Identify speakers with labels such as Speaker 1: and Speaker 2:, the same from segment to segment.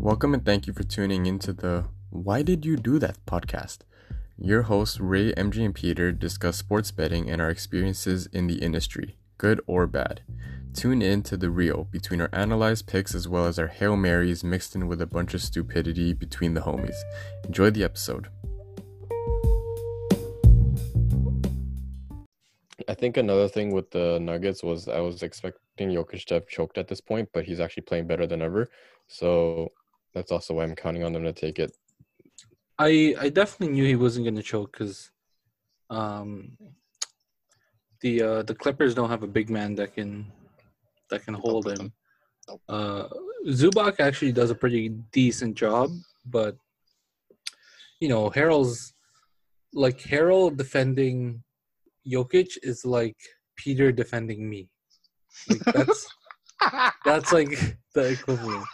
Speaker 1: Welcome and thank you for tuning into the Why Did You Do That podcast. Your hosts, Ray, MG, and Peter, discuss sports betting and our experiences in the industry, good or bad. Tune in to the real between our analyzed picks as well as our Hail Marys mixed in with a bunch of stupidity between the homies. Enjoy the episode. I think another thing with the Nuggets was I was expecting Jokic to have choked at this point, but he's actually playing better than ever. So that's also why I'm counting on them to take it.
Speaker 2: I I definitely knew he wasn't going to choke because, um, the uh, the Clippers don't have a big man that can that can hold him.
Speaker 3: Nope.
Speaker 2: Uh, Zubac actually does a pretty decent job, but you know Harrell's like Harrell defending Jokic is like Peter defending me. Like that's that's like the equivalent.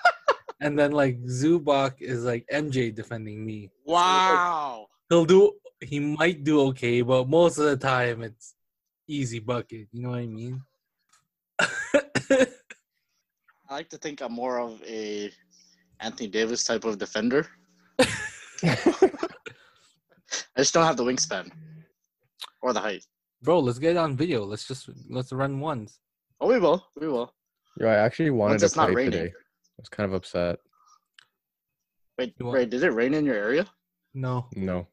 Speaker 2: And then like Zubac is like MJ defending me.
Speaker 3: wow.
Speaker 2: He'll do he might do okay, but most of the time it's easy bucket. You know what I mean?
Speaker 3: I like to think I'm more of a Anthony Davis type of defender. I just don't have the wingspan or the height.
Speaker 2: Bro, let's get it on video. Let's just let's run ones.
Speaker 3: Oh, we will. We will.
Speaker 1: Yo, I actually wanted
Speaker 3: Once
Speaker 1: to
Speaker 3: it's not
Speaker 1: play
Speaker 3: raining.
Speaker 1: today. I was kind of upset.
Speaker 3: Wait,
Speaker 2: You want-
Speaker 3: Ray, did it rain in your area?
Speaker 2: No,
Speaker 1: No.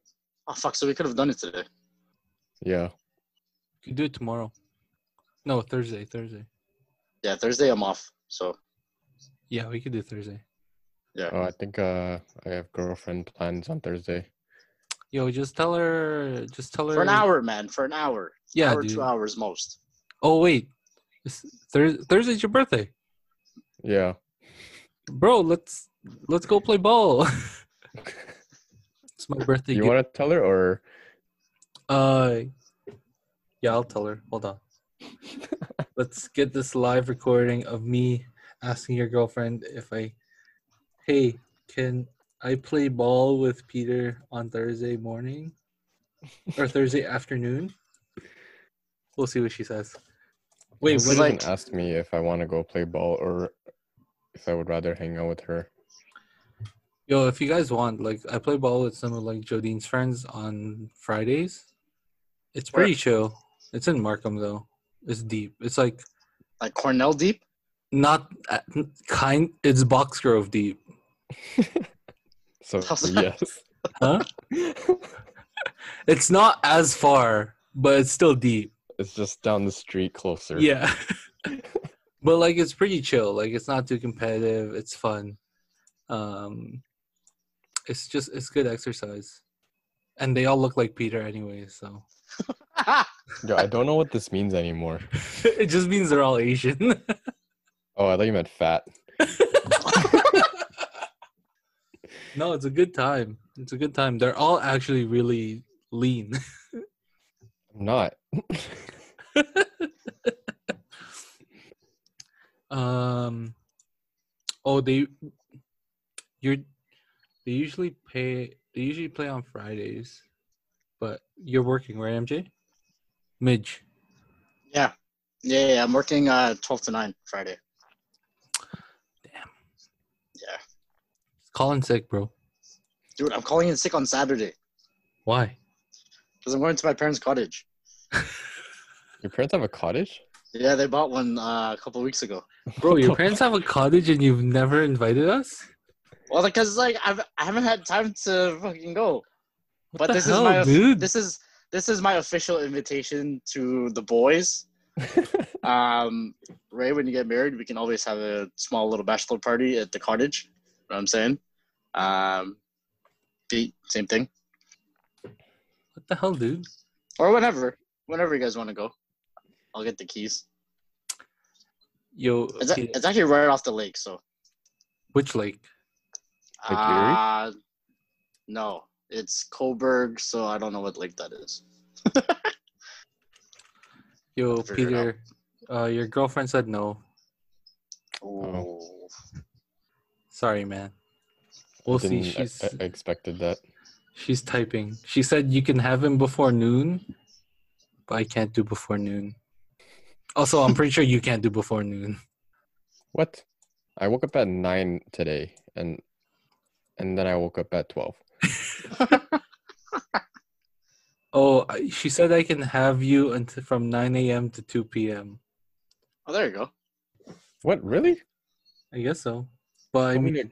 Speaker 3: Oh fuck! So we could have done it today.
Speaker 1: Yeah.
Speaker 2: you can do it tomorrow. No, Thursday, Thursday.
Speaker 3: Yeah, Thursday I'm off. So
Speaker 2: Yeah, we could do Thursday.
Speaker 3: yeah.
Speaker 1: Oh, I think uh I have girlfriend plans on Thursday.
Speaker 2: Yo, just tell her just tell her
Speaker 3: For an hour, man. For an hour.
Speaker 2: Yeah,
Speaker 3: hour,
Speaker 2: dude.
Speaker 3: two hours most.
Speaker 2: Oh wait. It's Thurs Thursday's your birthday.
Speaker 1: Yeah.
Speaker 2: Bro, let's let's go play ball. it's my birthday
Speaker 1: you want to tell her or
Speaker 2: Uh, yeah, I'll tell her. Hold on. Let's get this live recording of me asking your girlfriend if I, hey, can I play ball with Peter on Thursday morning or Thursday afternoon? We'll see what she says. Wait,
Speaker 1: She
Speaker 2: when,
Speaker 3: like-
Speaker 1: ask me if I want to go play ball or if I would rather hang out with her.
Speaker 2: yo, if you guys want, like, I play ball with some of like Jodine's friends on Fridays. It's
Speaker 3: Where?
Speaker 2: pretty chill. It's in Markham though. It's deep. It's like
Speaker 3: Like Cornell deep.
Speaker 2: not uh, kind it's Boxgrove deep
Speaker 1: So
Speaker 3: How's
Speaker 1: yes.
Speaker 2: huh it's not as far but it's still deep
Speaker 1: It's just down the street closer.
Speaker 2: yeah but like it's pretty chill. Like it's not too competitive. It's fun. Um it's just it's good exercise. And they all look like peter anyway so.
Speaker 1: Yo, I don't know what this means anymore.
Speaker 2: it just means they're all asian.
Speaker 1: Oh, I thought you meant fat.
Speaker 2: no it's a good time. It's a good time. They're all actually really lean.
Speaker 1: I'm not.
Speaker 2: Um. Oh, they. You're. They usually pay. They usually play on Fridays, but you're working, right, MJ? Midge.
Speaker 3: yeah. Yeah, yeah, I'm working uh 12 to 9 Friday.
Speaker 2: Damn.
Speaker 3: Yeah.
Speaker 2: Calling sick, bro.
Speaker 3: Dude, I'm calling in sick on Saturday
Speaker 2: Why?
Speaker 3: because I'm going to my parents' cottage.
Speaker 1: Your parents have a cottage?
Speaker 3: Yeah, they bought one uh, a couple weeks ago.
Speaker 2: Bro, your parents have a cottage and you've never invited us.
Speaker 3: Well, because like I've I haven't had time to fucking go.
Speaker 2: What
Speaker 3: but
Speaker 2: the
Speaker 3: this
Speaker 2: hell,
Speaker 3: is my
Speaker 2: dude?
Speaker 3: this is this is my official invitation to the boys. Um, Ray, when you get married, we can always have a small little bachelor party at the cottage. You know what I'm saying? Um, Pete, same thing.
Speaker 2: What the hell, dude?
Speaker 3: Or whenever, whenever you guys want to go, I'll get the keys.
Speaker 2: Yo,
Speaker 3: It's, a- it's actually right off the lake, so.
Speaker 2: which lake?
Speaker 1: Lake
Speaker 3: Uh, no, it's Cobourg, so I don't know what lake that is.
Speaker 2: Yo,
Speaker 3: I'll figure it
Speaker 2: Peter, uh, your girlfriend said no.
Speaker 3: Oh.
Speaker 2: Sorry, man. We'll see.
Speaker 1: Didn't- I-
Speaker 2: She's
Speaker 1: I, I expected that.
Speaker 2: she's typing. She said you can have him before noon, but I can't do before noon. Also, I'm pretty sure you can't do before noon.
Speaker 1: What? I woke up at nine today, and and then I woke up at twelve.
Speaker 2: Oh, she said I can have you until from 9 a.m. to 2 p.m.
Speaker 3: Oh, there you go.
Speaker 1: What really?
Speaker 2: I guess so. But I
Speaker 1: Told me to
Speaker 2: mean,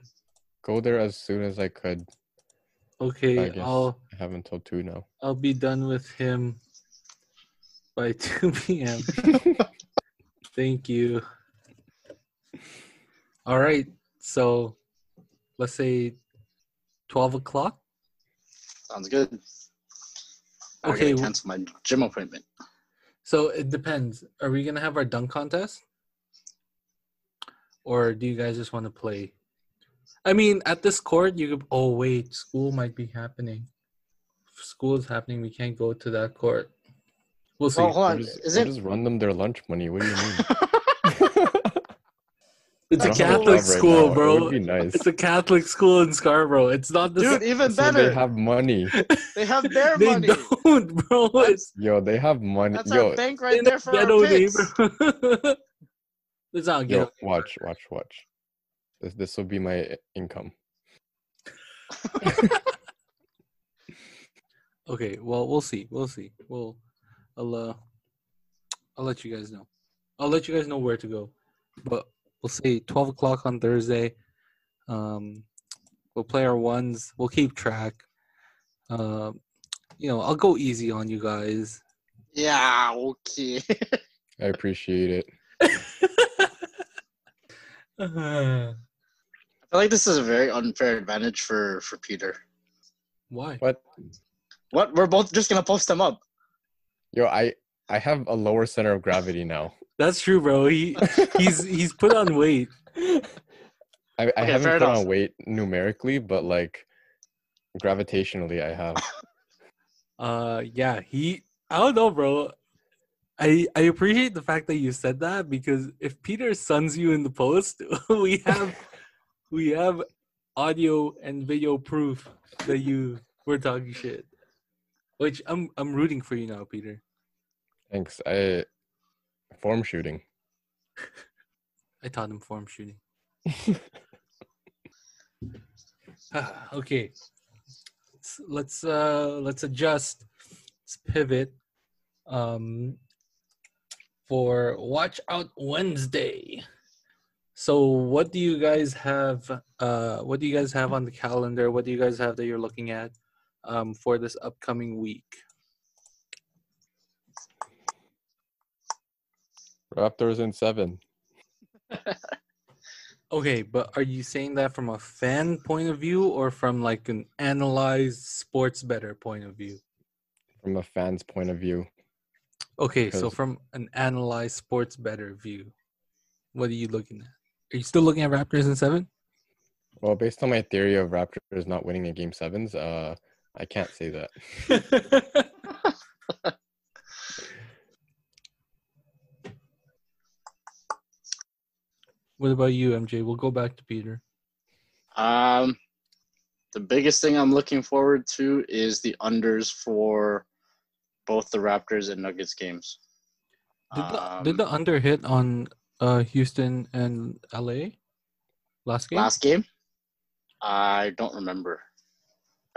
Speaker 1: Go there as soon as I could. I
Speaker 2: okay,
Speaker 1: guess
Speaker 2: I'll
Speaker 1: I have until two now.
Speaker 2: I'll be done with him by 2 p.m. Thank you. All right, so let's say 12 o'clock.
Speaker 3: Sounds good.
Speaker 2: Okay,
Speaker 3: cancel my gym appointment.
Speaker 2: So it depends. Are we gonna have our dunk contest, or do you guys just want to play? I mean, at this court, you could. Oh wait, school might be happening. If school is happening. We can't go to that court. We'll see.
Speaker 3: Oh, hold on.
Speaker 1: just,
Speaker 3: Is it?
Speaker 1: just run them their lunch money. What do you mean?
Speaker 2: it's a
Speaker 1: don't have
Speaker 2: Catholic
Speaker 1: job right
Speaker 2: school.
Speaker 1: It
Speaker 2: bro.
Speaker 1: would be nice.
Speaker 2: It's a Catholic school in Scarborough. It's not the.
Speaker 3: Dude, even
Speaker 1: So
Speaker 3: better.
Speaker 1: they have money.
Speaker 3: They have their
Speaker 2: they
Speaker 3: money.
Speaker 2: don't, bro.
Speaker 3: That's,
Speaker 1: Yo, they have money.
Speaker 3: that's
Speaker 1: Yo,
Speaker 3: our bank right there
Speaker 2: a
Speaker 3: for our
Speaker 2: ghetto
Speaker 3: picks.
Speaker 2: neighborhood. it's not
Speaker 1: yo, watch, watch, watch. This this will be my income.
Speaker 2: Okay, well, we'll see. We'll see. We'll, I'll, uh, I'll let you guys know. I'll let you guys know where to go. But we'll say twelve o'clock on Thursday. Um, we'll play our ones. We'll keep track. Um, you know, I'll go easy on you guys.
Speaker 3: Yeah, okay.
Speaker 1: I appreciate it.
Speaker 2: Uh,
Speaker 3: I feel like this is a very unfair advantage for for Peter.
Speaker 2: why?
Speaker 1: What?
Speaker 3: What? We're both just gonna post them up.
Speaker 1: Yo, I I have a lower center of gravity now.
Speaker 2: That's true, bro. He he's he's put on weight.
Speaker 1: I, I
Speaker 3: Okay,
Speaker 1: haven't put
Speaker 3: enough.
Speaker 1: on weight numerically, but like gravitationally, I have.
Speaker 2: Uh, yeah, he. I don't know, bro. I I appreciate the fact that you said that because if Peter sons you in the post, we have we have audio and video proof that you were talking shit. Which I'm I'm rooting for you now, Peter.
Speaker 1: Thanks. I form shooting.
Speaker 2: I taught him form shooting. okay. Let's, let's uh let's adjust. Let's pivot. Um for Watch Out Wednesday. So what do you guys have uh what do you guys have on the calendar? What do you guys have that you're looking at um for this upcoming week?
Speaker 1: Raptors in seven.
Speaker 2: Okay, but are you saying that from a fan point of view or from like an analyzed sports better point of view?
Speaker 1: From a fan's point of view,
Speaker 2: Okay, so from an analyzed sports better view, what are you looking at? Are you still looking at Raptors in seven?
Speaker 1: well, based on my theory of Raptors not winning in Game Sevens, uh, I can't say that.
Speaker 2: what about you, MJ? We'll go back to Peter.
Speaker 3: Um, the biggest thing I'm looking forward to is the unders for both the Raptors and Nuggets games.
Speaker 2: Did the,
Speaker 3: Um,
Speaker 2: did the under hit on uh, Houston and LA last game?
Speaker 3: last game? I don't remember.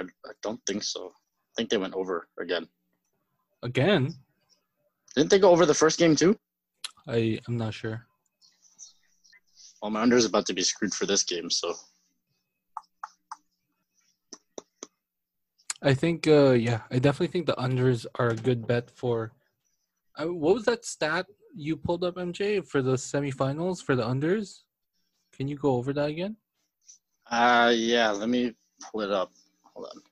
Speaker 3: I, I don't think so. I think they went over again.
Speaker 2: Again?
Speaker 3: Didn't they go over the first game too?
Speaker 2: I I'm not sure.
Speaker 3: Well, my under is about to be screwed for this game, so
Speaker 2: I think uh yeah, I definitely think the unders are a good bet for. Uh, what was that stat you pulled up, MJ, for the semifinals for the unders? Can you go over that again?
Speaker 3: uh yeah, let me pull it up. Hold on.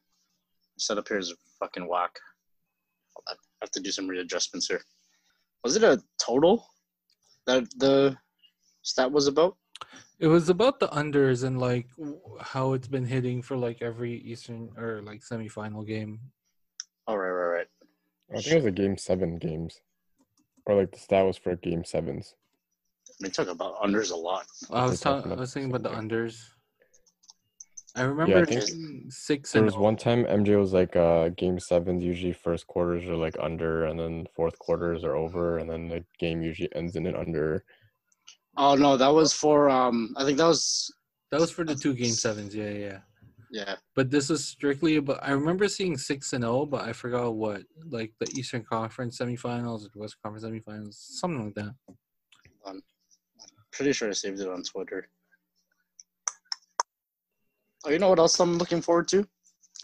Speaker 3: Setup here is fucking whack. Hold on. I have to do some readjustments here. Was it a total that the stat was about?
Speaker 2: It was about the unders and like how it's been hitting for like every Eastern or like semifinal game.
Speaker 3: Oh right, right, right.
Speaker 1: I think it was a Game Seven games, or like the stat was for Game Sevens.
Speaker 3: We talk about unders a lot.
Speaker 2: I was
Speaker 1: We're talking
Speaker 2: talking. I
Speaker 1: about
Speaker 2: was
Speaker 1: the
Speaker 2: thinking about the
Speaker 1: same
Speaker 2: unders. I remember it
Speaker 1: think
Speaker 2: six
Speaker 1: There
Speaker 2: and
Speaker 1: was one time MJ was like, uh, Game Sevens usually first quarters are like under, and then fourth quarters are over, and then the game usually ends in an under.
Speaker 3: Oh no, that was for um. I think that was
Speaker 2: That was for the two game sevens. Yeah, yeah. yeah.
Speaker 3: Yeah.
Speaker 2: But this was strictly about. I remember seeing six and zero, but I forgot what, like the Eastern Conference semifinals or the West Conference semifinals, something like that.
Speaker 3: I'm Pretty sure I saved it on Twitter. Oh, you know what else I'm looking forward to?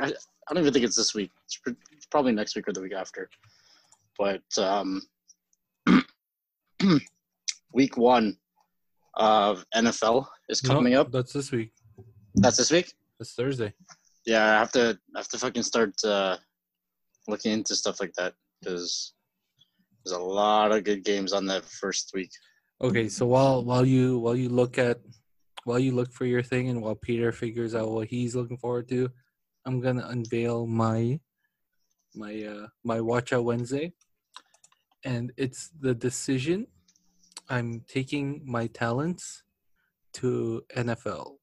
Speaker 3: I, I don't even think it's this week. It's, pr- it's probably next week or the week after. But um, week one of NFL is coming up.
Speaker 2: That's this week.
Speaker 3: That's this week.
Speaker 2: That's Thursday.
Speaker 3: Yeah, I have to I have to fucking start uh, looking into stuff like that because there's a lot of good games on that first week.
Speaker 2: Okay, so while while you while you look at while you look for your thing and while Peter figures out what he's looking forward to, I'm gonna unveil my my uh my watch out Wednesday. And it's the decision. I'm taking my talents to NFL.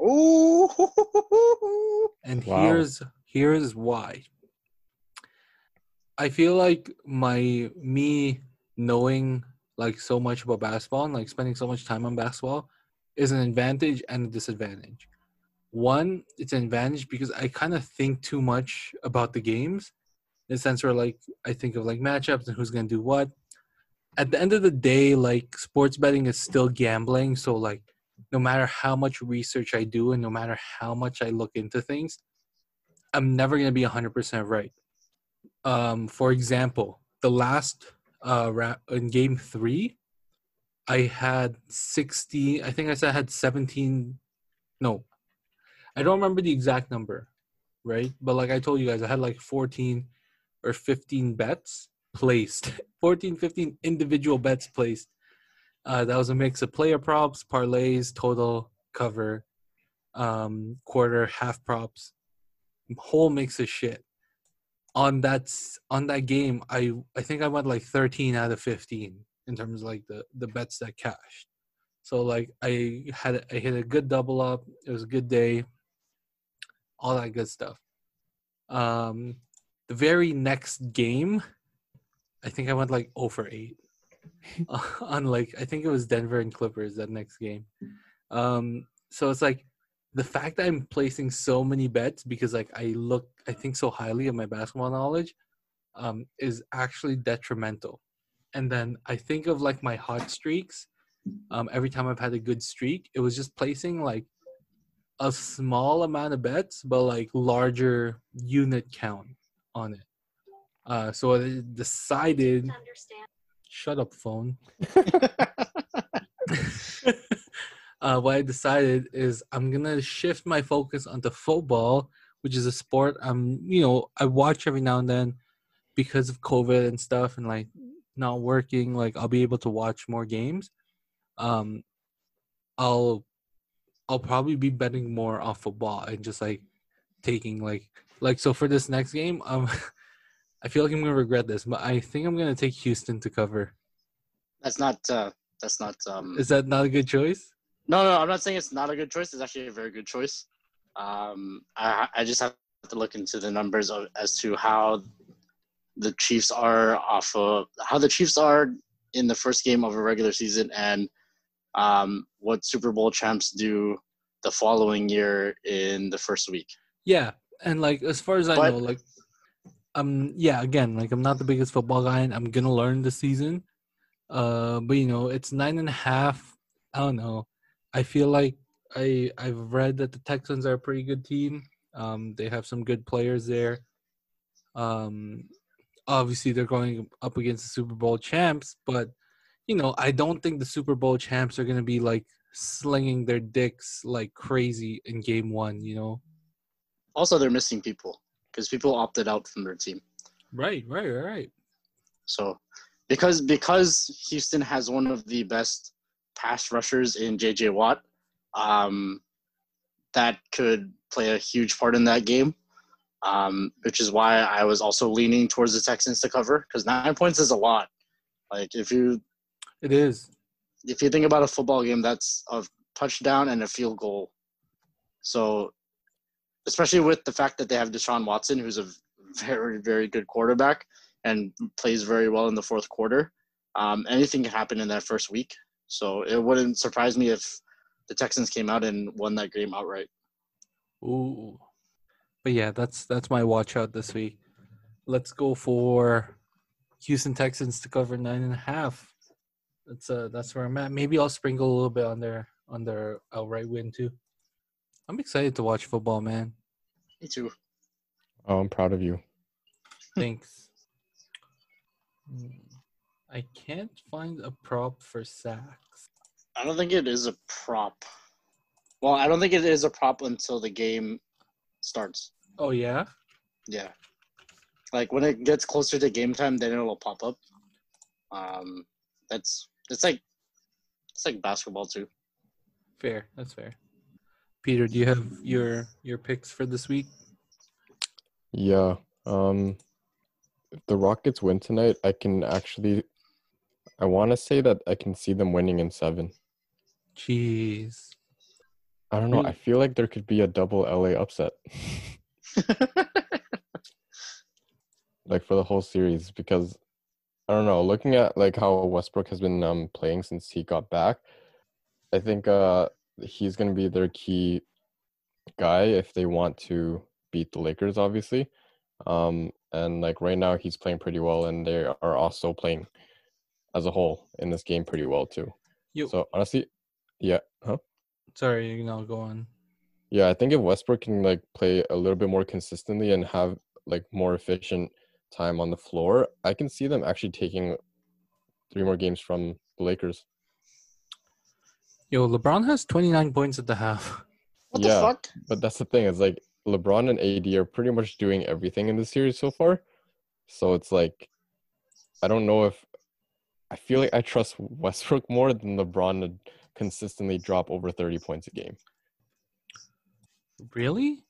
Speaker 3: Oh,
Speaker 2: And
Speaker 1: Wow.
Speaker 2: here's here's why. I feel like my me knowing like so much about basketball and like spending so much time on basketball is an advantage and a disadvantage. One, it's an advantage because I kind of think too much about the games in the sense where like I think of like matchups and who's gonna do what. At the end of the day, like sports betting is still gambling, so like no matter how much research I do and no matter how much I look into things, I'm never going to be 100% right. Um, for example, the last uh, in game three, I had 60, I think I said I had 17, no, I don't remember the exact number, right? But like I told you guys, I had like 14 or 15 bets placed, 14, 15 individual bets placed. Uh, that was a mix of player props, parlays, total, cover, um, quarter, half props, whole mix of shit. On that on that game, I I think I went like 13 out of 15 in terms of like the the bets that cashed. So like I had I hit a good double up. It was a good day. All that good stuff. Um, the very next game, I think I went like over 8 on like I think it was Denver and Clippers that next game. Um, so it's like the fact that I'm placing so many bets because like I look I think so highly of my basketball knowledge um, is actually detrimental. And then I think of like my hot streaks. Um, every time I've had a good streak, it was just placing like a small amount of bets, but like larger unit count on it. Uh, so I decided. Shut up, phone. uh, what I decided is I'm gonna shift my focus onto football, which is a sport I'm, you know, I watch every now and then because of COVID and stuff, and like not working. Like I'll be able to watch more games. Um, I'll, I'll probably be betting more on football and just like taking like like so for this next game. Um, I feel like I'm gonna regret this, but I think I'm gonna take Houston to cover.
Speaker 3: that's not. Uh, that's not. Um,
Speaker 2: Is that not a good choice?
Speaker 3: no, no, I'm not saying it's not a good choice. It's actually a very good choice. Um, I, I just have to look into the numbers of, as to how the Chiefs are off of how the Chiefs are in the first game of a regular season and um, what Super Bowl champs do the following year in the first week.
Speaker 2: Yeah, and like as far as I
Speaker 3: But-
Speaker 2: know, like um yeah, again, like I'm not the biggest football guy and I'm gonna learn this season. Uh but you know, it's nine and a half. I don't know. I feel like I I've read that the Texans are a pretty good team. Um they have some good players there. Um obviously they're going up against the Super Bowl champs, but you know, I don't think the Super Bowl champs are gonna be like slinging their dicks like crazy in game one, you know?
Speaker 3: Also, they're missing people because people opted out from their team.
Speaker 2: Right, right, right, right.
Speaker 3: So, because because Houston has one of the best pass rushers in J.J. Watt, um, that could play a huge part in that game. Um, which is why I was also leaning towards the Texans to cover because nine points is a lot. Like if you
Speaker 2: It is.
Speaker 3: if you think about a football game, that's a touchdown and a field goal. So, especially with the fact that they have Deshaun Watson, who's a very, very good quarterback and plays very well in the fourth quarter, um, anything can happen in that first week. So, it wouldn't surprise me if the Texans came out and won that game outright.
Speaker 2: Ooh. But yeah, that's that's my watch out this week. Let's go for Houston Texans to cover nine and a half. That's uh that's where I'm at. Maybe I'll sprinkle a little bit on their on their outright win too. I'm excited to watch football, man.
Speaker 3: Me too.
Speaker 1: Oh, I'm proud of you.
Speaker 2: Thanks. I can't find a prop for sacks.
Speaker 3: I don't think it is a prop. Well, I don't think it is a prop until the game starts.
Speaker 2: Oh yeah?
Speaker 3: Yeah. Like when it gets closer to game time, then it'll pop up. Um, that's it's like it's like basketball too.
Speaker 2: Fair. That's fair. Peter, do you have your your picks for this week?
Speaker 1: Yeah. Um, if the Rockets win tonight, I can actually, I want to say that I can see them winning in seven.
Speaker 2: Jeez.
Speaker 1: I don't know. I feel like there could be a double LA upset, like for the whole series, because I don't know. Looking at like how Westbrook has been um playing since he got back, I think uh he's gonna be their key guy if they want to beat the Lakers, obviously. Um, and like right now, he's playing pretty well, and they are also playing as a whole in this game pretty well too.
Speaker 2: You
Speaker 1: So honestly, yeah, huh?
Speaker 2: Sorry, you know, go on.
Speaker 1: Yeah, I think if Westbrook can like play a little bit more consistently and have like more efficient time on the floor, I can see them actually taking three more games from the Lakers.
Speaker 2: Yo, LeBron has 29 points at the half.
Speaker 3: what
Speaker 1: Yeah.
Speaker 3: the fuck?
Speaker 1: But that's the thing, is like LeBron and AD are pretty much doing everything in the series so far. So it's like I don't know if I feel like I trust Westbrook more than LeBron to consistently drop over 30 points a game.
Speaker 2: Really?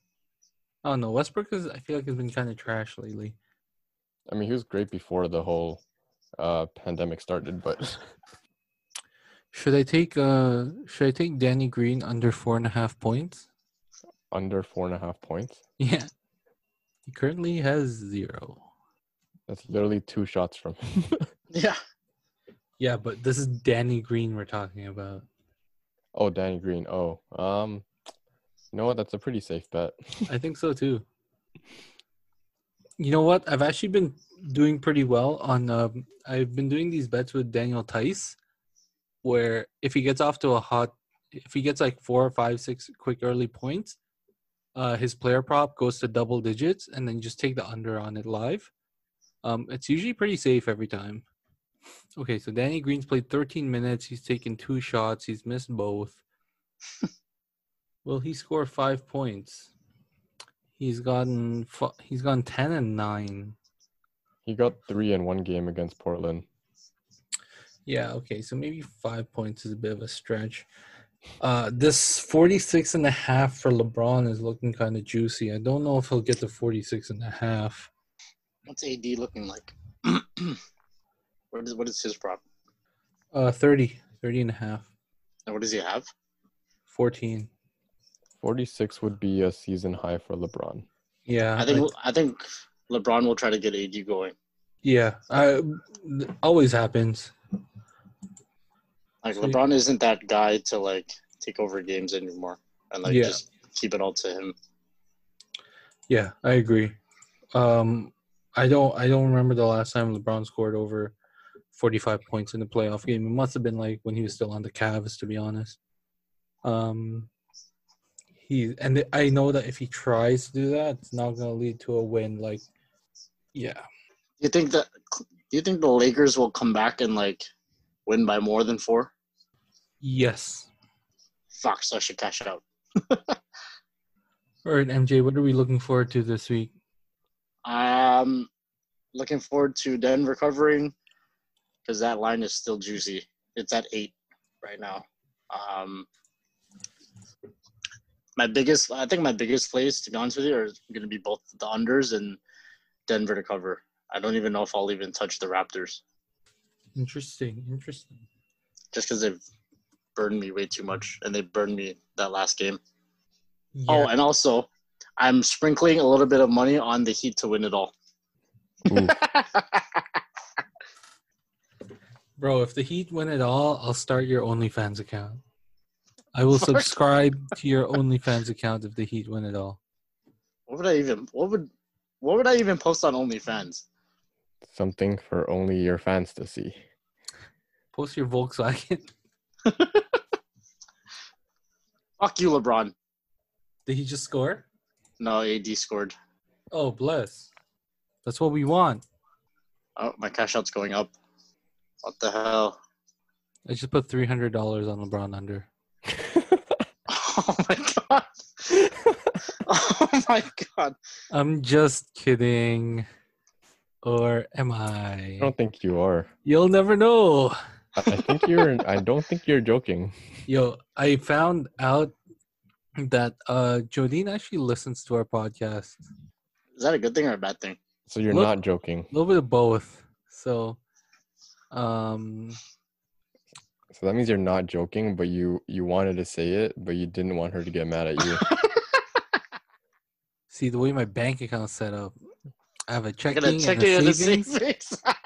Speaker 2: Oh no, Westbrook is. I feel like he's been kind of trash lately.
Speaker 1: I mean, he was great before the whole uh pandemic started, but
Speaker 2: Should I take uh? Should I take Danny Green under four and a half points?
Speaker 1: under four and a half points.
Speaker 2: Yeah. He currently has zero.
Speaker 1: That's literally two shots from him.
Speaker 3: Yeah.
Speaker 2: Yeah, but this is Danny Green we're talking about.
Speaker 1: Oh, Danny Green. Oh, um, you know what? That's a pretty safe bet.
Speaker 2: I think so too. You know what? I've actually been doing pretty well on. Um, I've been doing these bets with Daniel Theis, where if he gets off to a hot, if he gets like four, five, six quick early points, uh, his player prop goes to double digits, and then you just take the under on it live. Um, it's usually pretty safe every time. Okay, so Danny Green's played 13 minutes. He's taken two shots. He's missed both. Will he score five points? He's gotten fu- he's gone ten and nine.
Speaker 1: he got three in one game against Portland.
Speaker 2: Yeah, okay, so maybe five points is a bit of a stretch. Uh, this 46 and a half for LeBron is looking kind of juicy. I don't know if he'll get to 46 and a half.
Speaker 3: What's AD looking like? what is what is his prop?
Speaker 2: Uh, 30, 30 and a half,
Speaker 3: And what does he have?
Speaker 2: 14.
Speaker 1: 46 would be a season high for LeBron.
Speaker 2: Yeah,
Speaker 3: I think I think LeBron will try to get AD going.
Speaker 2: yeah, I, always happens.
Speaker 3: Like LeBron isn't that guy to like take over games anymore and like
Speaker 2: Yeah.
Speaker 3: just keep it all to him.
Speaker 2: Yeah, I agree. Um, I don't I don't remember the last time LeBron scored over 45 points in the playoff game. It must have been like when he was still on the Cavs, to be honest. Um, he and I know that if he tries to do that, it's not going to lead to a win. Like, yeah,
Speaker 3: You think that? Do you think the Lakers will come back and like win by more than four?
Speaker 2: yes.
Speaker 3: Fuck, so I should cash out.
Speaker 2: All right, MJ, what are we looking forward to this week?
Speaker 3: Um, looking forward to Denver covering because that line is still juicy. It's at eight right now. Um, my biggest, I think my biggest plays, to be honest with you, are going to be both the unders and Denver to cover. I don't even know if I'll even touch the Raptors
Speaker 2: Interesting, interesting.
Speaker 3: just because they've burned me way too much and they burned me that last game.
Speaker 2: Yeah.
Speaker 3: Oh, and also, I'm sprinkling a little bit of money on the Heat to win it all.
Speaker 1: Ooh.
Speaker 2: Bro, if the Heat win it all, I'll start your OnlyFans account. I will subscribe to your OnlyFans account if the Heat win it all.
Speaker 3: What would I even? What would? What would I even post on OnlyFans?
Speaker 1: Something for only your fans to see.
Speaker 2: Post your Volkswagen.
Speaker 3: Fuck you, LeBron.
Speaker 2: Did he just score?
Speaker 3: No, AD scored.
Speaker 2: Oh, bless. That's what we want.
Speaker 3: Oh, my cash out's going up. What the hell?
Speaker 2: I just put three hundred dollars on LeBron under.
Speaker 3: Oh my god. Oh my god.
Speaker 2: I'm just kidding. Or am
Speaker 1: I
Speaker 2: I?
Speaker 1: don't think you are.
Speaker 2: You'll never know.
Speaker 1: I I think you're. I don't think you're joking.
Speaker 2: Yo, I found out that uh Jodine actually listens to our podcast.
Speaker 3: Is that a good thing or a bad thing?
Speaker 1: So you're
Speaker 2: Look-
Speaker 1: not joking.
Speaker 2: A little bit of both. So um
Speaker 1: So that means you're not joking, but you you wanted to say it, but you didn't want her to get mad at you.
Speaker 2: see the way my bank account's set up. I have a checking
Speaker 3: gotta
Speaker 2: and a
Speaker 3: it
Speaker 2: savings,
Speaker 3: savings.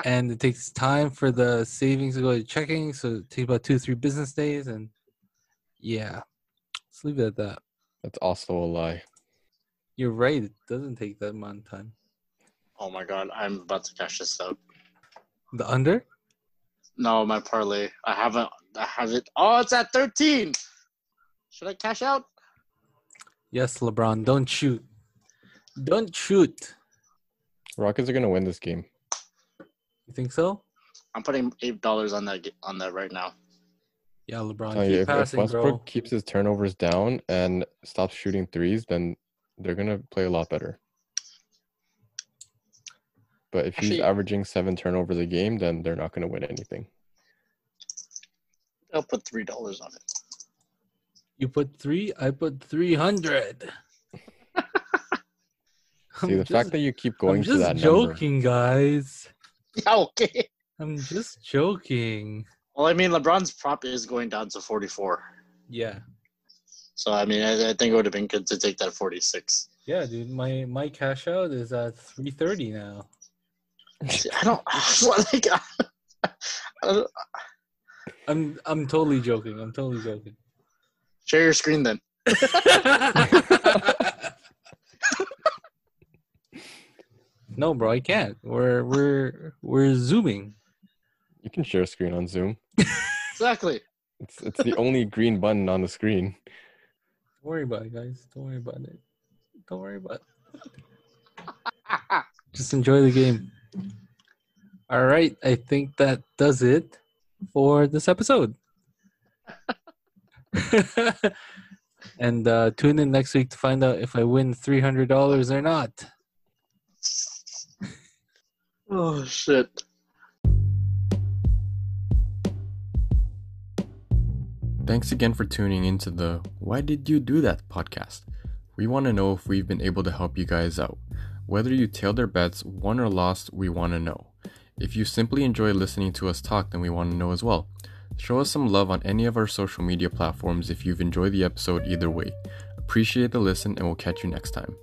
Speaker 2: and it takes time for the savings to go to checking, so it takes about two, three business days, and yeah, let's leave it at that.
Speaker 1: That's also a lie.
Speaker 2: You're right; it doesn't take that amount of time.
Speaker 3: oh my god, I'm about to cash this out.
Speaker 2: The under?
Speaker 3: No, my parlay. I haven't. I have it. Oh, it's at 13. Should I cash out?
Speaker 2: Yes, LeBron. Don't shoot. Don't shoot.
Speaker 1: Rockets are gonna win this game.
Speaker 2: You think so?
Speaker 3: I'm putting eight dollars on that on that right now.
Speaker 2: Yeah, LeBron.
Speaker 1: Tell
Speaker 2: keep
Speaker 1: you, if, if Westbrook
Speaker 2: bro.
Speaker 1: keeps his turnovers down and stops shooting threes, then they're gonna play a lot better. But if he's averaging seven turnovers a game, then they're not gonna win anything.
Speaker 3: I'll put three dollars on it.
Speaker 2: You put three. I put three hundred.
Speaker 1: See, the fact that you keep going
Speaker 2: I'm
Speaker 1: to
Speaker 2: just
Speaker 1: that number,
Speaker 2: joking, guys.
Speaker 3: Yeah, okay.
Speaker 2: I'm just joking.
Speaker 3: Well, I mean, LeBron's prop is going down to 44.
Speaker 2: Yeah,
Speaker 3: So I mean, I, I think it would have been good to take that 46.
Speaker 2: yeah, dude. My my cash out is at three thirty now.
Speaker 3: See, I don't like. I don't-
Speaker 2: I'm I'm totally joking. I'm totally joking.
Speaker 3: share your screen then.
Speaker 2: no, bro, I can't. We're we're we're zooming.
Speaker 1: you can share a screen on Zoom.
Speaker 3: Exactly.
Speaker 1: It's it's the only green button on the screen.
Speaker 2: Don't worry about it, guys. Don't worry about it. Don't worry about it. Just enjoy the game. All right, I think that does it for this episode. and uh, tune in next week to find out if I win three hundred dollars or not.
Speaker 3: Oh shit.
Speaker 1: Thanks again for tuning into the Why Did You Do That podcast. We want to know if we've been able to help you guys out. Whether you tailed our bets, won or lost, we want to know. If you simply enjoy listening to us talk, then we want to know as well. Show us some love on any of our social media platforms if you've enjoyed the episode either way. Appreciate the listen, and we'll catch you next time.